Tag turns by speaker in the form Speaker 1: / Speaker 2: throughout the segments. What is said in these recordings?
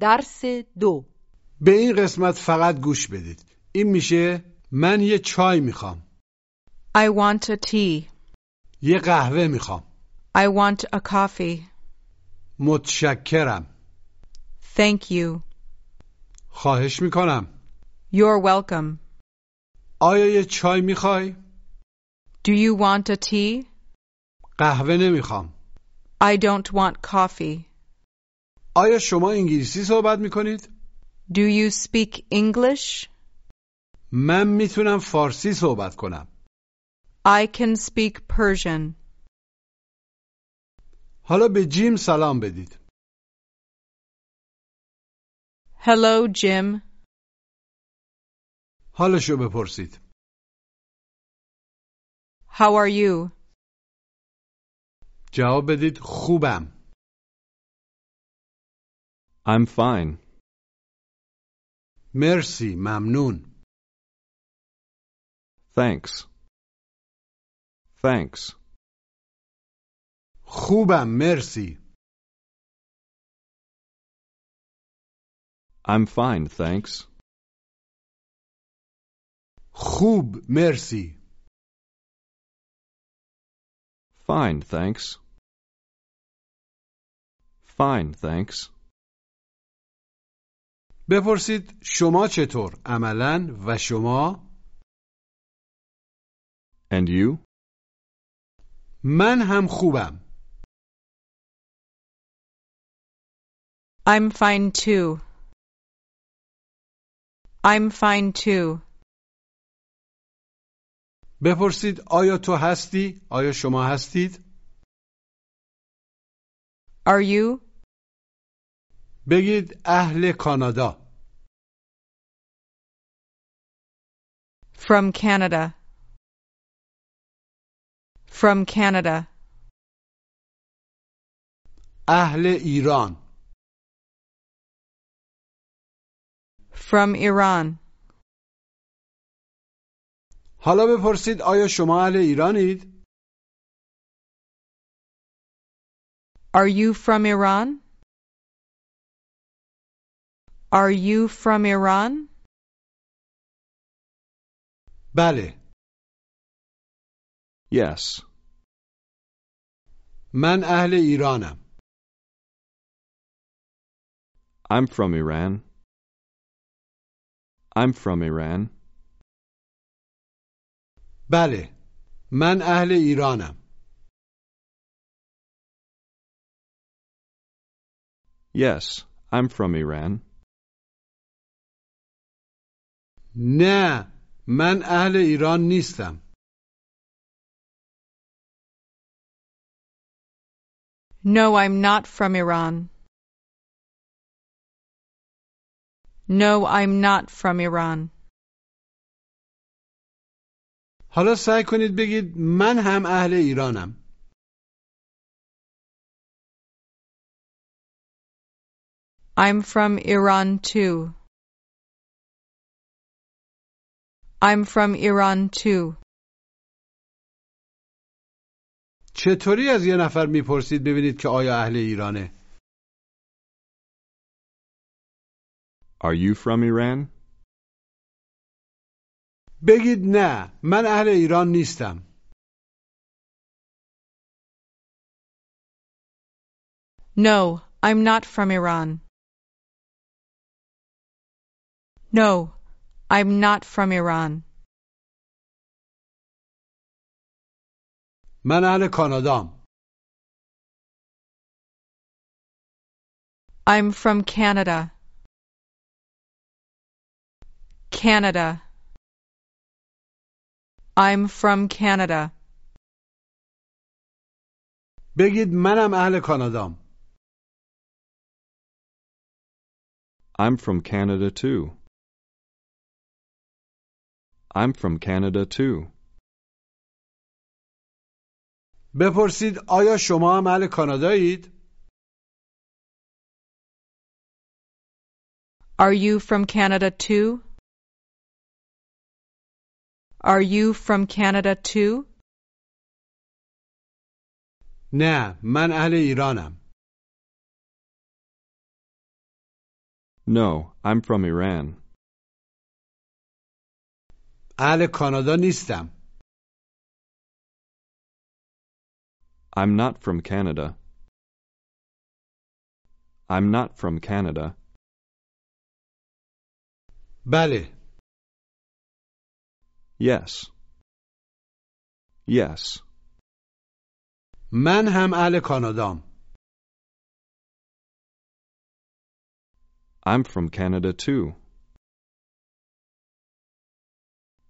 Speaker 1: درس دو
Speaker 2: به این قسمت فقط گوش بدید این میشه من یه چای می‌خوام
Speaker 3: I want a tea.
Speaker 2: یه قهوه می‌خوام
Speaker 3: I want a coffee.
Speaker 2: متشکرم
Speaker 3: Thank you.
Speaker 2: خواهش می‌کنم
Speaker 3: You're welcome.
Speaker 2: آیا یه چای می‌خوای؟
Speaker 3: Do you want a tea?
Speaker 2: قهوه نمی‌خوام
Speaker 3: I don't want coffee.
Speaker 2: آیا شما انگلیسی صحبت می‌کنید؟
Speaker 3: Do you speak English?
Speaker 2: من می‌تونم فارسی صحبت کنم
Speaker 3: I can speak Persian.
Speaker 2: حالا به جیم سلام بدید
Speaker 3: Hello, Jim.
Speaker 2: حالشو بپرسید
Speaker 3: How are you?
Speaker 2: جواب بدید خوبم
Speaker 4: I'm fine.
Speaker 2: مرسی ممنون
Speaker 4: Thanks. Thanks.
Speaker 2: خوبم مرسی
Speaker 4: I'm fine, thanks.
Speaker 2: خوب مرسی
Speaker 4: Fine, thanks. Fine, thanks.
Speaker 2: بپرسید شما چطور عملا و شما
Speaker 4: And you?
Speaker 2: من هم خوبم
Speaker 3: I'm fine too. I'm fine too.
Speaker 2: بپرسید آیا تو هستی آیا شما هستید
Speaker 3: Are you?
Speaker 2: بگید اهل کانادا
Speaker 3: From Canada. From Canada.
Speaker 2: اهل ایران
Speaker 3: From Iran.
Speaker 2: حالا بپرسید آیا شما اهل ایرانید
Speaker 3: Are you from Iran? Are you from Iran?
Speaker 2: بله
Speaker 4: Yes.
Speaker 2: من اهل ایرانم
Speaker 4: I'm from Iran. I'm from Iran.
Speaker 2: بله من اهل ایرانم
Speaker 4: Yes, I'm from Iran.
Speaker 2: نه من اهل ایران نیستم
Speaker 3: No, I'm not from Iran. No, I'm not from Iran.
Speaker 2: حالا سعی کنید بگید من هم اهل ایرانم
Speaker 3: I'm from Iran too. I'm from Iran too.
Speaker 2: چطوری از یه نفر میپرسید ببینید که آیا اهل ایرانه
Speaker 4: Are you from Iran?
Speaker 2: بگید نه من اهل ایران نیستم
Speaker 3: No, I'm not from Iran. No, I'm not from Iran.
Speaker 2: من اهل کانادام
Speaker 3: I'm from Canada. Canada. I'm from Canada.
Speaker 2: بگید منم اهل کانادام
Speaker 4: I'm from Canada too. I'm from Canada too.
Speaker 2: بپرسید آیا شما هم اهل کانادایید
Speaker 3: Are you from Canada too? Are you from Canada too?
Speaker 2: نه من اهل ایرانم
Speaker 4: No, I'm from Iran.
Speaker 2: اهل کانادا نیستم.
Speaker 4: I'm not from Canada. I'm not from Canada.
Speaker 2: بله.
Speaker 4: Yes. Yes.
Speaker 2: من هم اهل کانادام.
Speaker 4: I'm from Canada too.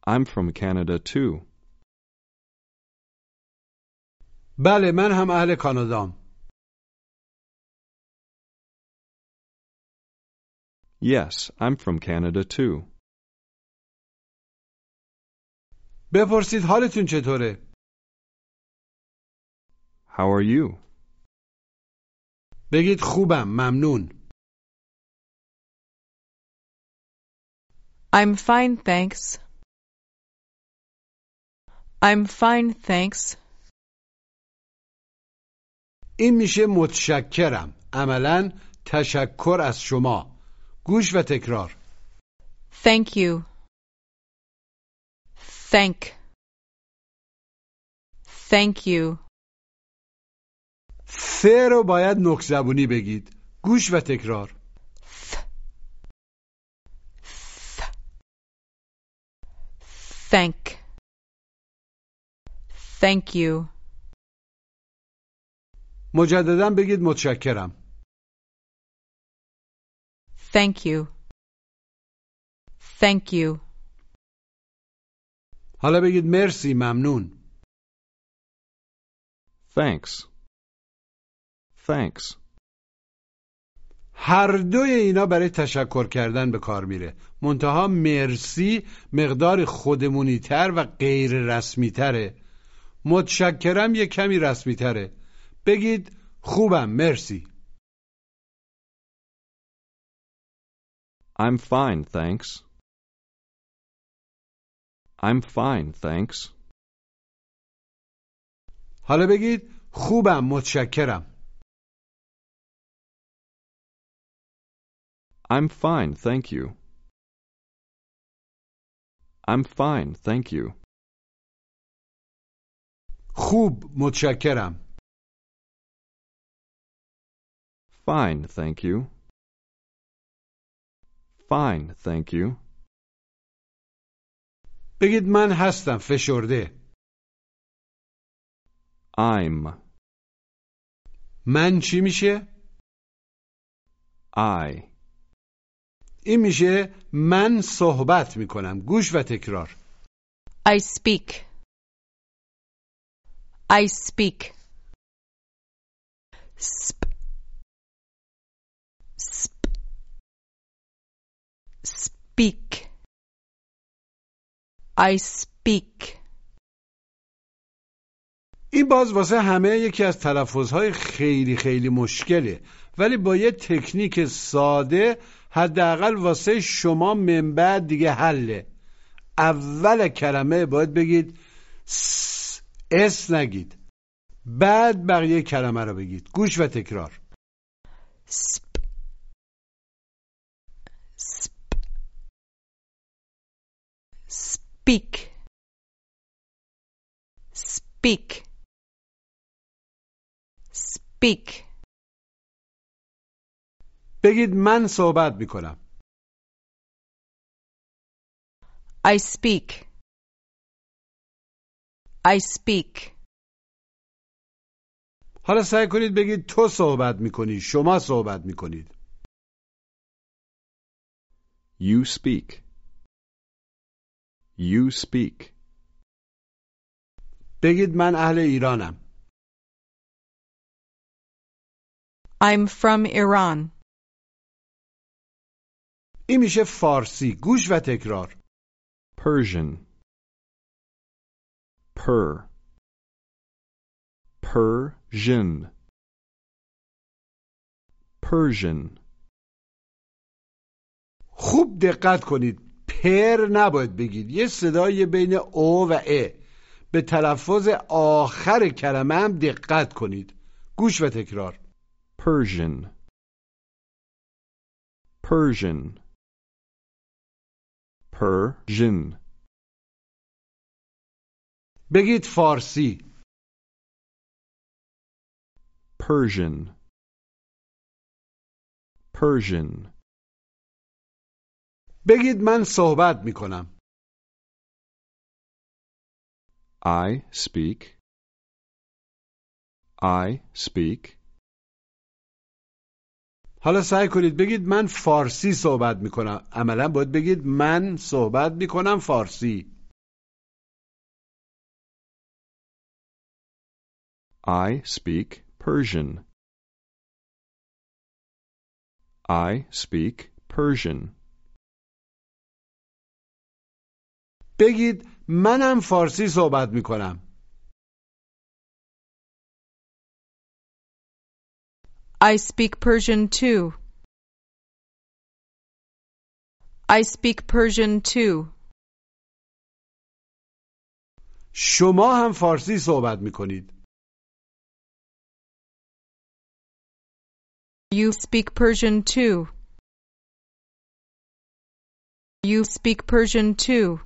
Speaker 4: I'm from Canada too.
Speaker 2: بله من هم اهل کانادام.
Speaker 4: Yes, I'm from Canada too.
Speaker 2: بپرسید حالتون چطوره؟
Speaker 4: How are you?
Speaker 2: بگید خوبم ممنون.
Speaker 3: I'm fine, thanks. I'm fine, thanks.
Speaker 2: این میشه متشکرم. عملا تشکر از شما. گوش و تکرار.
Speaker 3: Thank you. Thank. Thank you.
Speaker 2: ف رو باید نک زبونی بگید. گوش و تکرار.
Speaker 3: Thank. Thank you.
Speaker 2: مجددا بگید متشکرم.
Speaker 3: Thank you. Thank you.
Speaker 2: حالا بگید مرسی ممنون.
Speaker 4: Thanks. Thanks.
Speaker 2: هر دوی اینا برای تشکر کردن به کار میره. منتها مرسی مقدار خودمونی تر و غیر رسمی تره. متشکرم یه کمی رسمی تره. بگید خوبم مرسی.
Speaker 4: I'm fine, thanks. I'm fine, thanks.
Speaker 2: حالا بگید خوبم متشکرم.
Speaker 4: I'm fine, thank you. I'm fine, thank you.
Speaker 2: خوب متشکرم.
Speaker 4: Fine, thank you. Fine, thank you.
Speaker 2: بگید من هستم فشرده.
Speaker 4: I'm.
Speaker 2: من چی میشه؟
Speaker 4: I.
Speaker 2: این میشه من صحبت می‌کنم. گوش و تکرار.
Speaker 3: I speak. I speak. Sp. Sp. Speak. I speak.
Speaker 2: این باز واسه همه یکی از تلفظهای خیلی خیلی مشکله ولی با یه تکنیک ساده حداقل واسه شما من بعد دیگه حله اول کلمه باید بگید س اس نگید بعد بقیه کلمه رو بگید گوش و تکرار
Speaker 3: Sp. Sp. Speak. Speak. Speak.
Speaker 2: بگید من صحبت می‌کنم
Speaker 3: I speak. I speak.
Speaker 2: حالا سعی کنید بگید تو صحبت می‌کنی شما صحبت می‌کنید
Speaker 4: You speak. You speak.
Speaker 2: بگید من اهل ایرانم
Speaker 3: I'm from Iran.
Speaker 2: این میشه فارسی گوش و تکرار
Speaker 4: Persian. Per. Persian. Persian.
Speaker 2: خوب دقت کنید پر نباید بگید یه صدای بین او و ا به تلفظ آخر کلمه هم دقت کنید گوش و تکرار
Speaker 4: Persian. Persian. Persian.
Speaker 2: بگید فارسی
Speaker 4: Persian. Persian.
Speaker 2: بگید من صحبت می کنم
Speaker 4: I speak. I speak.
Speaker 2: حالا سعی کنید بگید من فارسی صحبت می کنم عملا باید بگید من صحبت می کنم فارسی
Speaker 4: I speak Persian. I speak Persian.
Speaker 2: بگید منم فارسی صحبت می کنم
Speaker 3: I speak Persian too. I speak Persian too.
Speaker 2: شما هم فارسی صحبت می کنید
Speaker 3: You speak Persian too. You speak Persian too.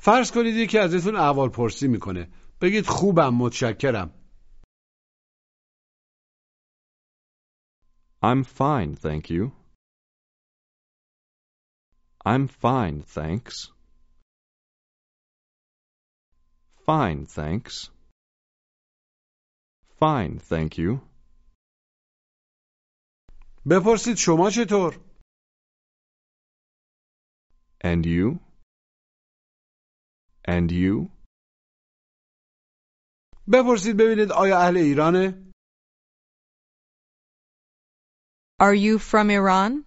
Speaker 2: فرض کنید یکی ازتون احوال پرسی میکنه بگید خوبم متشکرم
Speaker 4: I'm fine, thank you. I'm fine, thanks. Fine, thanks. Fine, thank you.
Speaker 2: بپرسید شما چطور
Speaker 4: And you? And you?
Speaker 2: بپرسید ببینید آیا اهل ایرانه
Speaker 3: Are you from Iran?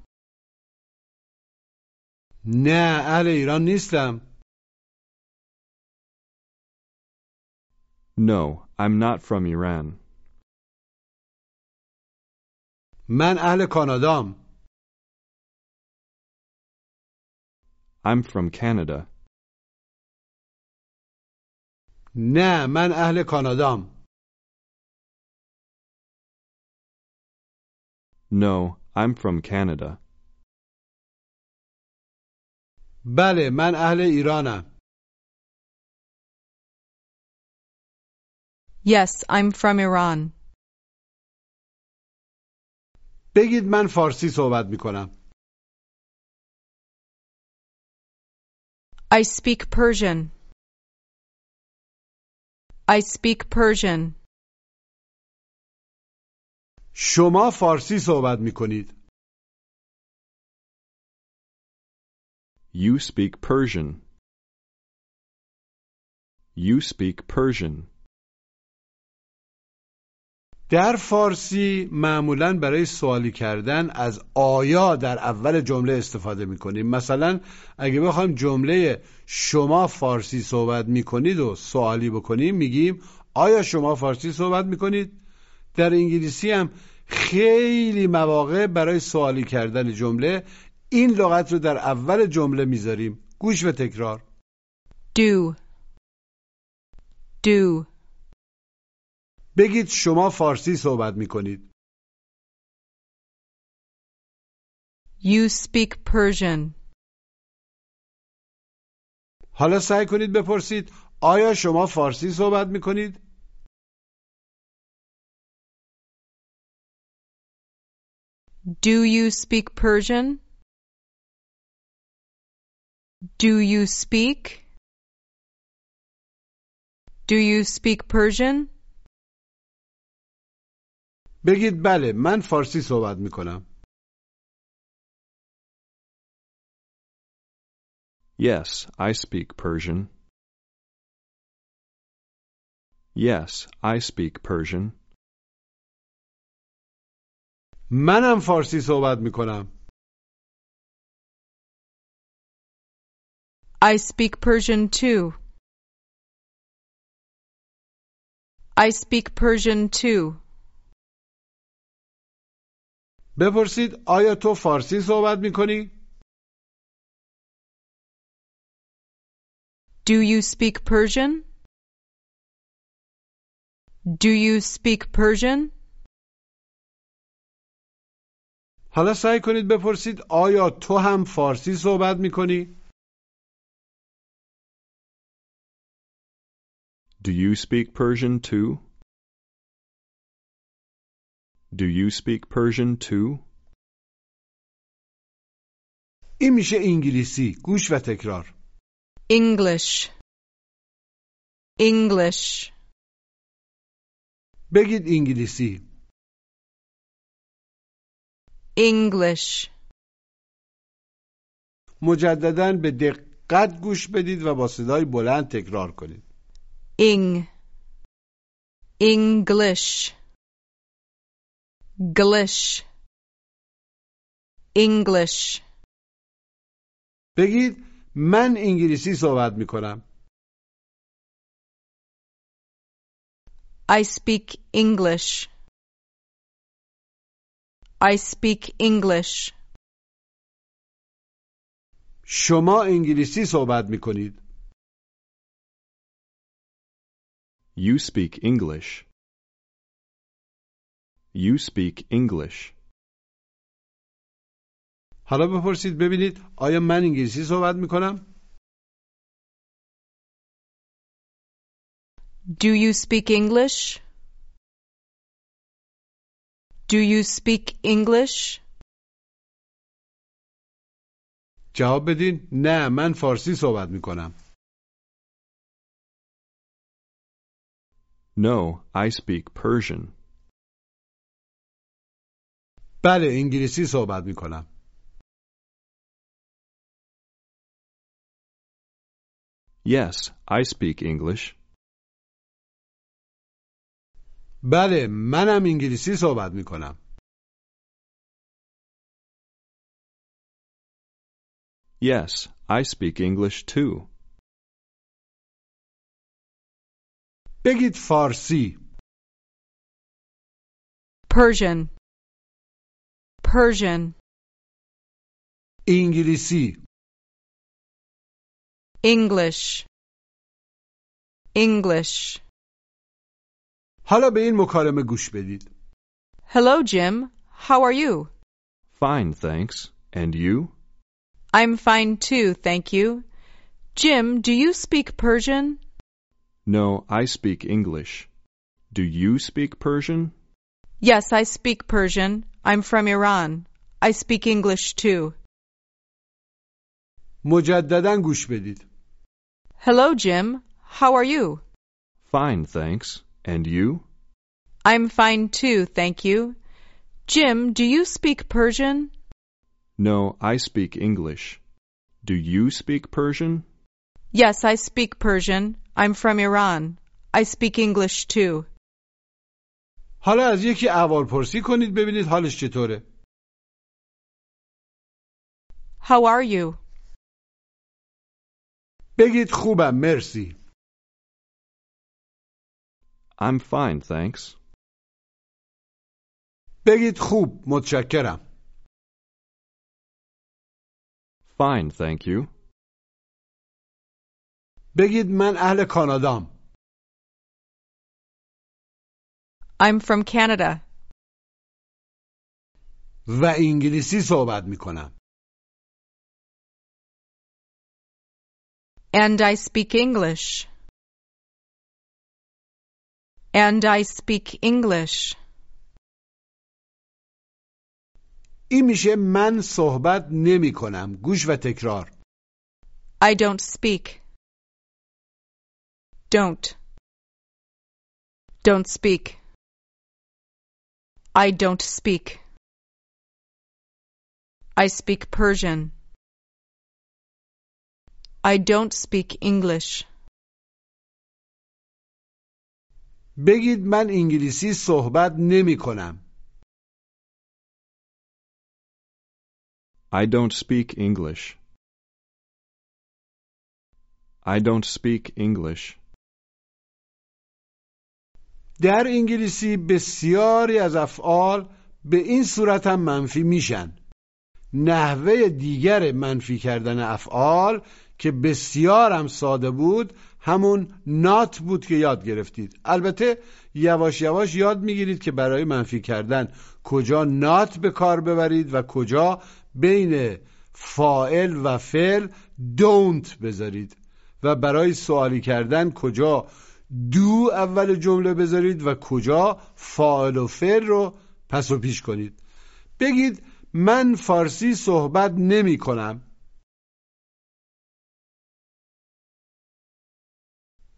Speaker 2: نه اهل ایران نیستم
Speaker 4: No, I'm not from Iran.
Speaker 2: من اهل کانادام
Speaker 4: I'm from Canada.
Speaker 2: نه من اهل کانادام
Speaker 4: No, I'm from Canada.
Speaker 2: بله من اهل ایرانم
Speaker 3: Yes, I'm from Iran.
Speaker 2: بگید من فارسی صحبت میکنم
Speaker 3: I speak Persian. I speak Persian.
Speaker 2: شما فارسی صحبت میکنید
Speaker 4: You speak Persian. You speak Persian.
Speaker 2: در فارسی معمولا برای سوالی کردن از آیا در اول جمله استفاده می‌کنیم مثلا اگه بخوایم جمله شما فارسی صحبت می‌کنید و سوالی بکنیم میگیم آیا شما فارسی صحبت می‌کنید در انگلیسی هم خیلی مواقع برای سوالی کردن جمله این لغت رو در اول جمله می‌ذاریم گوش و تکرار
Speaker 3: Do. Do.
Speaker 2: بگید شما فارسی صحبت میکنید
Speaker 3: You speak Persian.
Speaker 2: حالا سعی کنید بپرسید آیا شما فارسی صحبت میکنید
Speaker 3: Do you speak Persian? Do you speak? Do you speak Persian?
Speaker 2: بگید بله من فارسی صحبت میکنم
Speaker 4: Yes, I speak Persian. Yes, I speak Persian.
Speaker 2: منم فارسی صحبت میکنم
Speaker 3: I speak Persian too. I speak Persian too.
Speaker 2: بپرسید آیا تو فارسی صحبت میکنی
Speaker 3: Do you speak Persian? Do you speak Persian?
Speaker 2: حالا سعی کنید بپرسید آیا تو هم فارسی صحبت میکنی؟
Speaker 4: Do you speak Persian too? Do you speak Persian too?
Speaker 2: این میشه انگلیسی گوش و تکرار
Speaker 3: English. English.
Speaker 2: بگید انگلیسی
Speaker 3: English.
Speaker 2: مجددا به دقت گوش بدید و با صدای بلند تکرار کنید
Speaker 3: Ing. English. Glish. English.
Speaker 2: بگید من انگلیسی صحبت می‌کنم
Speaker 3: I speak English. I speak English.
Speaker 2: شما انگلیسی صحبت می‌کنید
Speaker 4: You speak English. You speak English.
Speaker 2: حالا بپرسید ببینید آیا من انگلیسی صحبت میکنم
Speaker 3: Do you speak English? Do you speak English?
Speaker 2: جواب بدین نه من فارسی صحبت میکنم
Speaker 4: No, I speak Persian.
Speaker 2: بله انگلیسی صحبت می‌کنم
Speaker 4: Yes, I speak English.
Speaker 2: بله منم انگلیسی صحبت می‌کنم
Speaker 4: Yes, I speak English too.
Speaker 2: بگید فارسی
Speaker 3: Persian. Persian.
Speaker 2: انگلیسی
Speaker 3: English. English.
Speaker 2: حالا به این مکالمه گوش بدید
Speaker 3: Hello, Jim. How are you?
Speaker 4: Fine, thanks. And you?
Speaker 3: I'm fine too, thank you. Jim, do you speak Persian?
Speaker 4: No, I speak English. Do you speak Persian?
Speaker 3: Yes, I speak Persian. I'm from Iran. I speak English too.
Speaker 2: مجددا گوش بدید
Speaker 3: Hello, Jim. How are you?
Speaker 4: Fine, thanks. And you?
Speaker 3: I'm fine too, thank you. Jim, do you speak Persian?
Speaker 4: No, I speak English. Do you speak Persian?
Speaker 3: Yes, I speak Persian. I'm from Iran. I speak English too.
Speaker 2: حالا از یکی اول پرسی کنید ببینید حالش چطوره
Speaker 3: How are you?
Speaker 2: بگید خوبم مرسی
Speaker 4: I'm fine, thanks.
Speaker 2: بگید خوب متشکرم
Speaker 4: Fine, thank you.
Speaker 2: بگید من اهل کانادام
Speaker 3: I'm from Canada.
Speaker 2: و انگلیسی صحبت میکنم
Speaker 3: And I speak English. And I speak English.
Speaker 2: این میشه من صحبت نمی کنم گوش و تکرار
Speaker 3: I don't speak. Don't. Don't speak. I don't speak. I speak Persian. I don't speak English.
Speaker 2: بگید من انگلیسی صحبت نمی کنم
Speaker 4: I don't speak English. I don't speak English.
Speaker 2: در انگلیسی بسیاری از افعال به این صورت هم منفی میشن. نحوه دیگر منفی کردن افعال که بسیار هم ساده بود همون نات بود که یاد گرفتید. البته یواش یواش یاد می‌گیرید که برای منفی کردن کجا نات به کار ببرید و کجا بین فائل و فعل don't بذارید و برای سوالی کردن کجا دو اول جمله بذارید و کجا فاعل و فعل رو پس و پیش کنید بگید من فارسی صحبت نمی کنم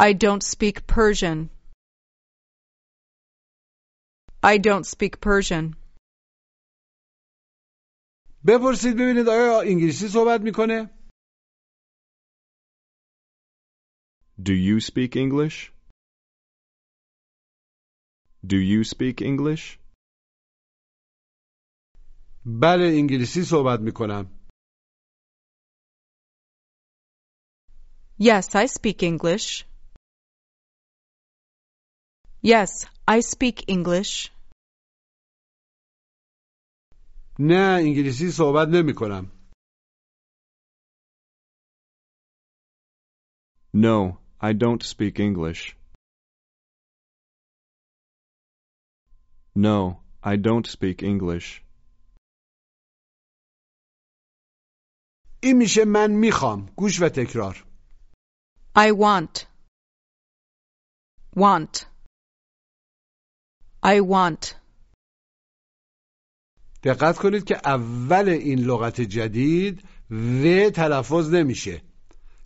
Speaker 3: I don't speak Persian. I don't speak Persian.
Speaker 2: بپرسید ببینید آیا انگلیسی صحبت می‌کنه
Speaker 4: Do you speak English? Do you speak English?
Speaker 2: بله انگلیسی صحبت میکنم
Speaker 3: Yes, I speak English. Yes, I speak English.
Speaker 2: نه انگلیسی صحبت نمیکنم
Speaker 4: No, I don't speak English. No, I don't speak English.
Speaker 2: این میشه من می‌خوام گوش و تکرار
Speaker 3: I want. Want. I want.
Speaker 2: دقت کنید که اول این لغت جدید و تلفظ نمیشه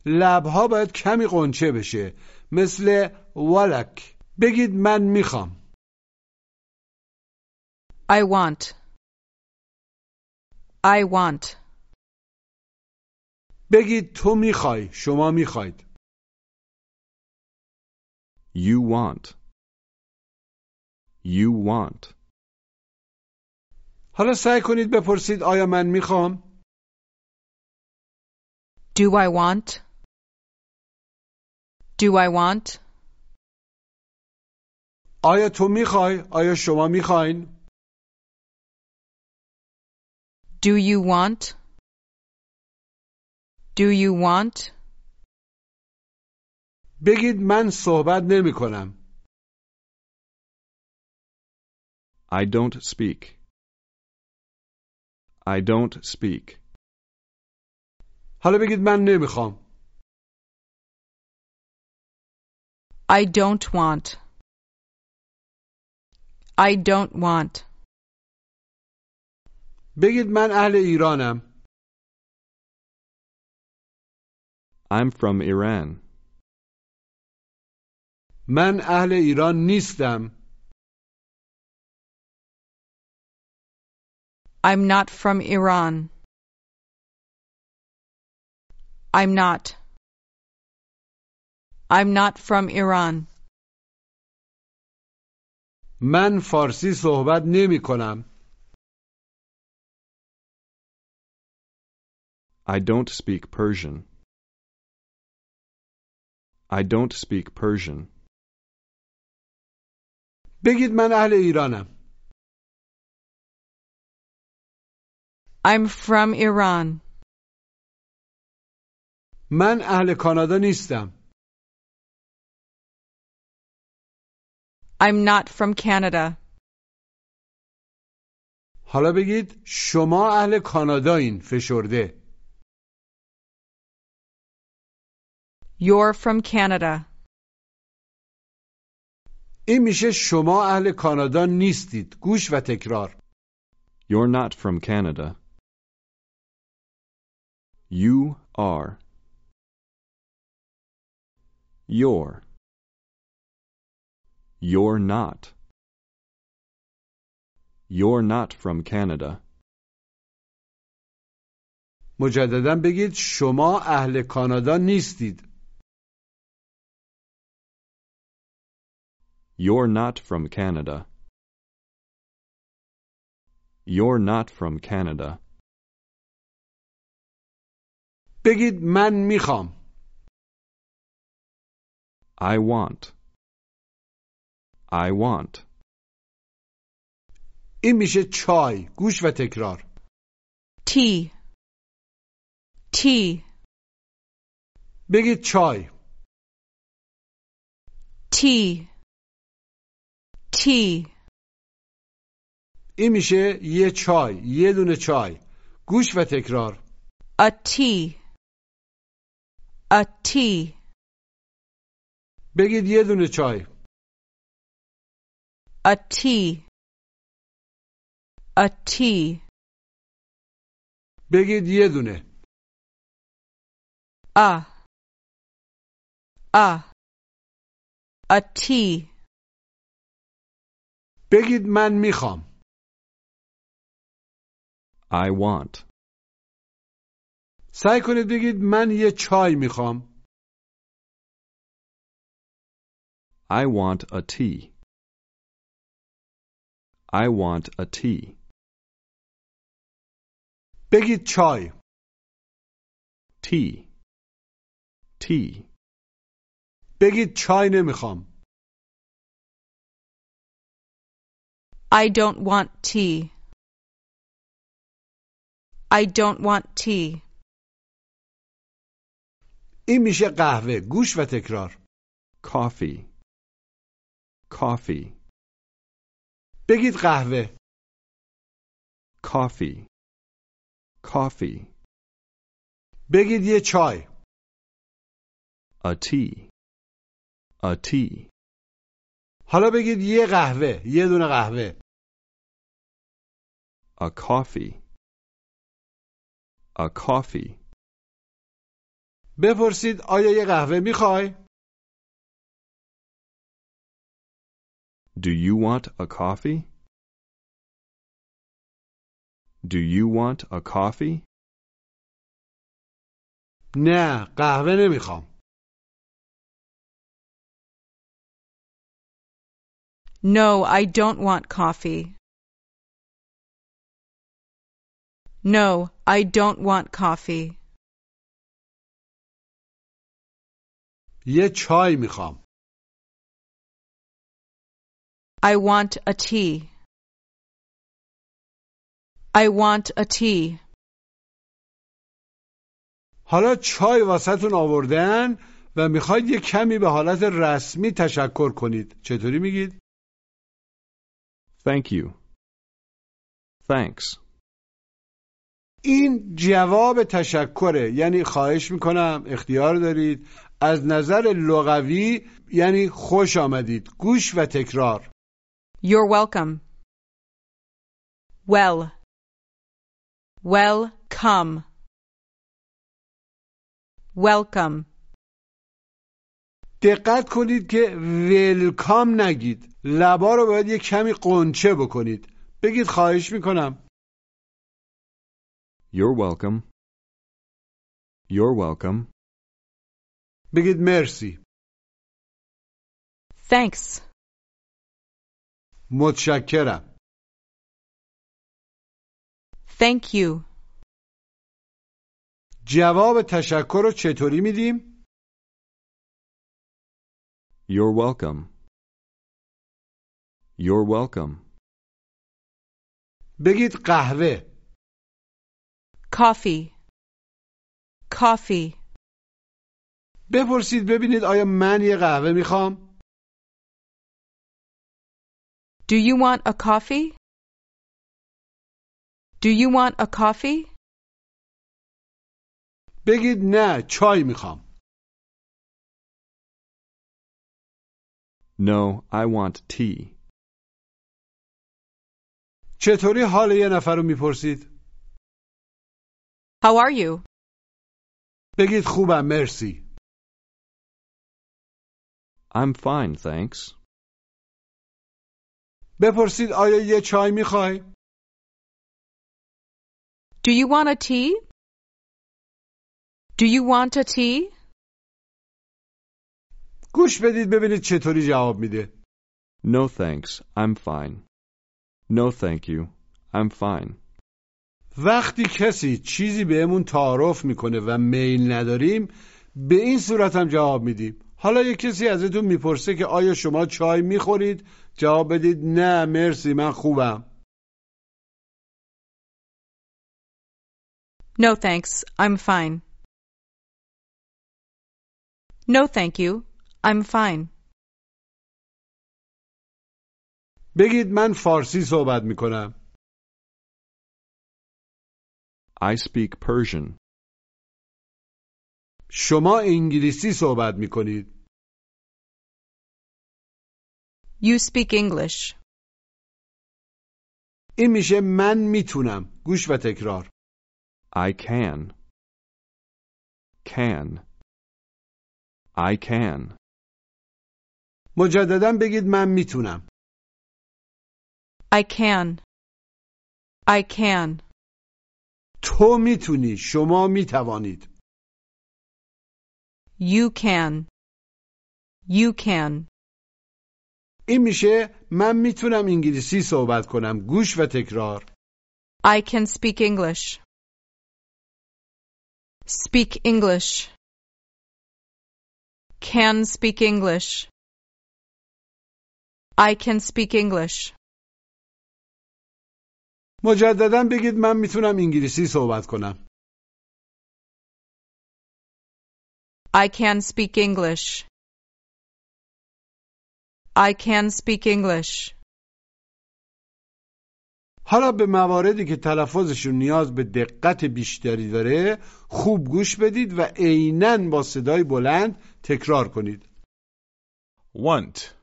Speaker 2: لبها باید کمی قنچه بشه مثل ولک بگید من می‌خوام
Speaker 3: I want. I want.
Speaker 2: بگید تو میخوای شما میخواید
Speaker 4: You want. You want.
Speaker 2: حالا سعی کنید بپرسید آیا من میخوام
Speaker 3: Do I want? Do I want?
Speaker 2: آیا تو میخوای آیا شما میخواین
Speaker 3: Do you want? Do you want?
Speaker 2: بگید من صحبت نمی کنم
Speaker 4: I don't speak. I don't speak.
Speaker 2: حالا بگید من نمیخوام
Speaker 3: I don't want. I don't want.
Speaker 2: بگید من اهل ایرانم
Speaker 4: I'm from Iran.
Speaker 2: من اهل ایران نیستم
Speaker 3: I'm not from Iran. I'm not. I'm not from Iran.
Speaker 2: من فارسی صحبت نمی کنم
Speaker 4: I don't speak Persian. I don't speak Persian.
Speaker 2: بگید من اهل ایرانم
Speaker 3: I'm from Iran.
Speaker 2: من اهل کانادا نیستم
Speaker 3: I'm not from Canada.
Speaker 2: حالا بگید شما اهل کانادایین فشرده
Speaker 3: You're from Canada.
Speaker 2: این میشه شما اهل کانادا نیستید گوش و تکرار
Speaker 4: You're not from Canada. You are. You're. You're not. You're not from Canada.
Speaker 2: مجددا بگید شما اهل کانادا نیستید
Speaker 4: You're not from Canada. You're not from Canada.
Speaker 2: بگید من میخوام
Speaker 4: I want. I want.
Speaker 2: این میشه چای گوش و تکرار
Speaker 3: Tea. Tea.
Speaker 2: بگید چای
Speaker 3: Tea. Tea.
Speaker 2: این میشه یه چای یه دونه چای گوش و تکرار
Speaker 3: A tea. A tea.
Speaker 2: بگید یه دونه چای
Speaker 3: A tea. A tea.
Speaker 2: بگید یه دونه
Speaker 3: A. A. A tea.
Speaker 2: بگید من می‌خوام
Speaker 4: I want.
Speaker 2: سعی کنید بگید من یه چای می‌خوام
Speaker 4: I want a tea. I want a tea.
Speaker 2: بگید چای
Speaker 4: Tea. Tea.
Speaker 2: بگید چای نمی‌خوام
Speaker 3: I don't want tea. I don't want tea.
Speaker 2: این میشه قهوه گوش و تکرار
Speaker 4: Coffee. Coffee.
Speaker 2: بگید قهوه
Speaker 4: Coffee. Coffee.
Speaker 2: بگید یه چای
Speaker 4: A tea. A tea.
Speaker 2: حالا بگید یه قهوه یه دونه قهوه
Speaker 4: A coffee. A coffee.
Speaker 2: بپرسید آیا یه قهوه میخوای
Speaker 4: Do you want a coffee? Do you want a coffee?
Speaker 2: نه قهوه نمیخوام
Speaker 3: No, I don't want coffee. No, I don't want coffee.
Speaker 2: یه چای میخوام
Speaker 3: I want a tea. I want a tea.
Speaker 2: حالا چای واسهتون آوردن و میخواید یه کمی به حالت رسمی تشکر کنید چطوری میگید؟
Speaker 4: Thank you. Thanks.
Speaker 2: این جواب تشکره یعنی خواهش می‌کنم اختیار دارید از نظر لغوی یعنی خوش آمدید گوش و تکرار
Speaker 3: You're welcome. Well. Welcome. Welcome.
Speaker 2: دقت کنید که ولکام نگید لبا رو باید یه کمی قنچه بکنید بگید خواهش می‌کنم
Speaker 4: You're welcome. You're welcome.
Speaker 2: بگید مرسی
Speaker 3: Thanks.
Speaker 2: متشکرم
Speaker 3: Thank you.
Speaker 2: جواب تشکر رو چطوری میدیم؟
Speaker 4: You're welcome. You're welcome.
Speaker 2: بگید قهوه
Speaker 3: Coffee. Coffee.
Speaker 2: بپرسید ببینید آیا من یه قهوه می‌خوام؟
Speaker 3: Do you want a coffee? Do you want a coffee?
Speaker 2: بگید نه چای می‌خوام
Speaker 4: No, I want tea.
Speaker 2: چطوری حال یه نفر رو می‌پرسید؟
Speaker 3: How are you?
Speaker 2: بگید خوبم مرسی
Speaker 4: I'm fine, thanks.
Speaker 2: بپرسید آیا یه چای میخوای؟
Speaker 3: Do you want a tea? Do you want a tea?
Speaker 2: گوش بدید ببینید چطوری جواب میده
Speaker 4: No thanks, I'm fine. No thank you, I'm fine.
Speaker 2: وقتی کسی چیزی بهمون تعارف می‌کنه و میل نداریم به این صورت هم جواب میدیم حالا یه کسی ازتون می‌پرسه که آیا شما چای می‌خورید جواب بدید نه مرسی من خوبم
Speaker 3: No thanks, I'm fine. No thank you, I'm fine.
Speaker 2: بگید من فارسی صحبت می‌کنم
Speaker 4: I speak Persian.
Speaker 2: شما انگلیسی صحبت می کنید
Speaker 3: You speak English.
Speaker 2: این میشه من میتونم گوش و تکرار
Speaker 4: I can. Can. I can.
Speaker 2: مجددا بگید من میتونم
Speaker 3: I can. I can.
Speaker 2: تو می‌تونی شما می‌توانید
Speaker 3: You can. You can.
Speaker 2: این میشه من می‌تونم انگلیسی صحبت کنم گوش و تکرار
Speaker 3: I can speak English. Speak English. Can speak English. I can speak English.
Speaker 2: مجددا بگید من می‌تونم انگلیسی صحبت کنم
Speaker 3: I can speak English. I can speak English.
Speaker 2: حالا به مواردی که تلفظشون نیاز به دقت بیشتری داره خوب گوش بدید و عینا با صدای بلند تکرار کنید
Speaker 1: Want.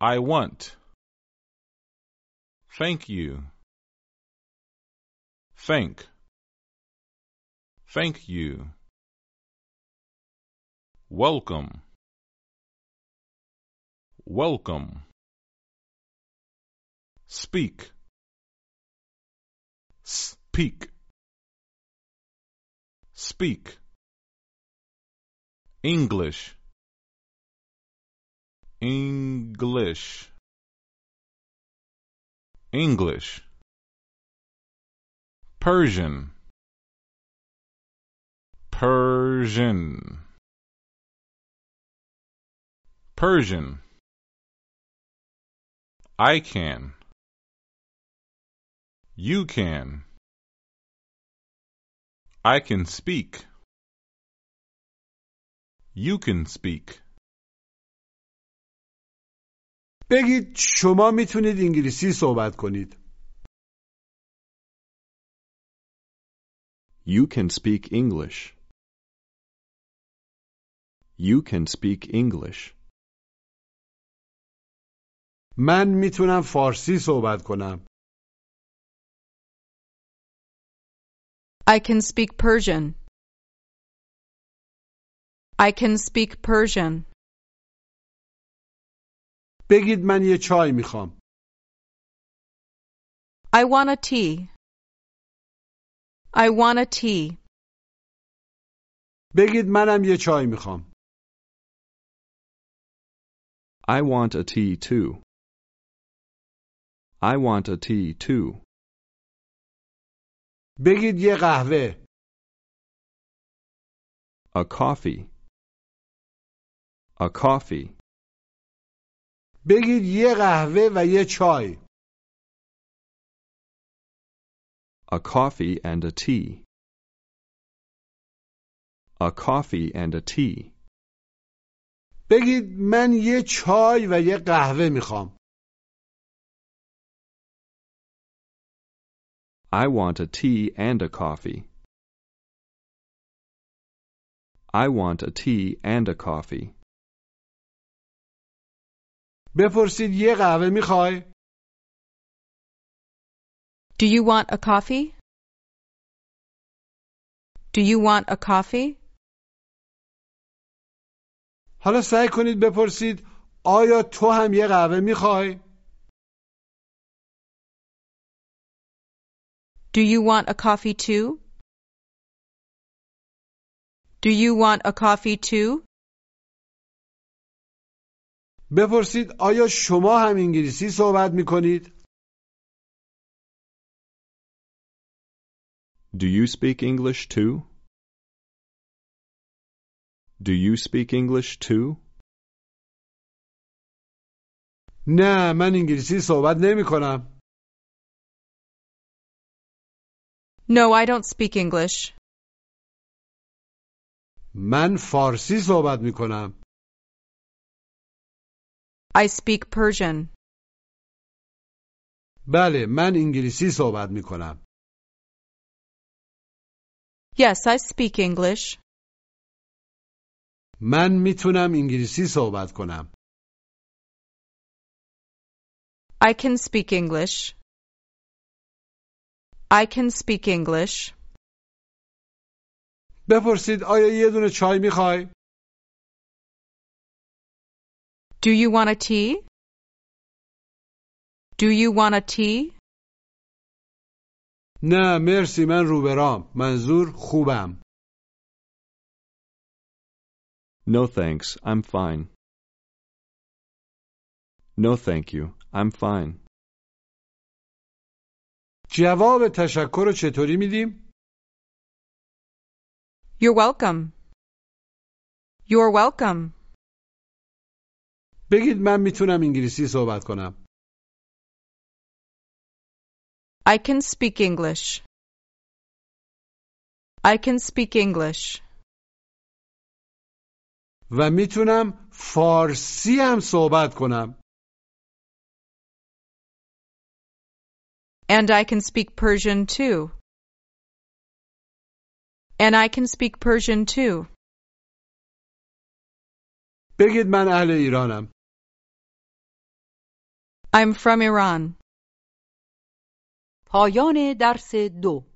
Speaker 1: I want. Thank you. Thank. Thank you. Welcome. Welcome. Speak. Speak. Speak. English. English. English. Persian. Persian. Persian. I can. You can. I can speak. You can speak.
Speaker 2: بگید شما می‌تونید انگلیسی صحبت کنید
Speaker 4: You can speak English. You can speak English.
Speaker 2: من می‌تونم فارسی صحبت کنم
Speaker 3: I can speak Persian. I can speak Persian.
Speaker 2: بگید من یه چای می‌خوام
Speaker 3: I want a tea. I want a tea.
Speaker 2: بگید منم یه چای می‌خوام
Speaker 4: I want a tea too. I want a tea too.
Speaker 2: بگید یه قهوه
Speaker 4: A coffee. A coffee.
Speaker 2: بگید یه قهوه و یه چای
Speaker 4: A coffee and a tea. A coffee and a tea.
Speaker 2: بگید من یه چای و یه قهوه می‌خوام
Speaker 4: I want a tea and a coffee. I want a tea and a coffee.
Speaker 2: بپرسید یه قهوه می‌خوای
Speaker 3: Do you want a coffee? Do you want a coffee?
Speaker 2: حالا سعی کنید بپرسید آیا تو هم یه قهوه می‌خوای
Speaker 3: Do you want a coffee too? Do you want a coffee too?
Speaker 2: بپرسید آیا شما هم انگلیسی صحبت می‌کنید
Speaker 4: Do you speak English too? Do you speak English too?
Speaker 2: نه من انگلیسی صحبت نمی کنم
Speaker 3: No, I don't speak English.
Speaker 2: من فارسی صحبت می کنم
Speaker 3: I speak Persian.
Speaker 2: بله من انگلیسی صحبت می کنم
Speaker 3: Yes, I speak English.
Speaker 2: من میتونم انگلیسی صحبت کنم
Speaker 3: I can speak English. I can speak English.
Speaker 2: بپرسید آیا یه دونه چای میخوای؟
Speaker 3: Do you want a tea? Do you want a tea?
Speaker 2: نه مرسی من روبرام منظور خوبم
Speaker 4: No thanks, I'm fine. No thank you, I'm fine.
Speaker 2: جواب تشکر رو چطوری میدیم؟
Speaker 3: You're welcome. You're welcome.
Speaker 2: بگید من می‌تونم انگلیسی صحبت کنم
Speaker 3: I can speak English. I can speak English.
Speaker 2: و می‌تونم فارسی هم صحبت کنم
Speaker 3: And I can speak Persian too. And I can speak Persian too.
Speaker 2: بگید من اهل ایرانم
Speaker 3: I'm from Iran.
Speaker 5: پایان درس دو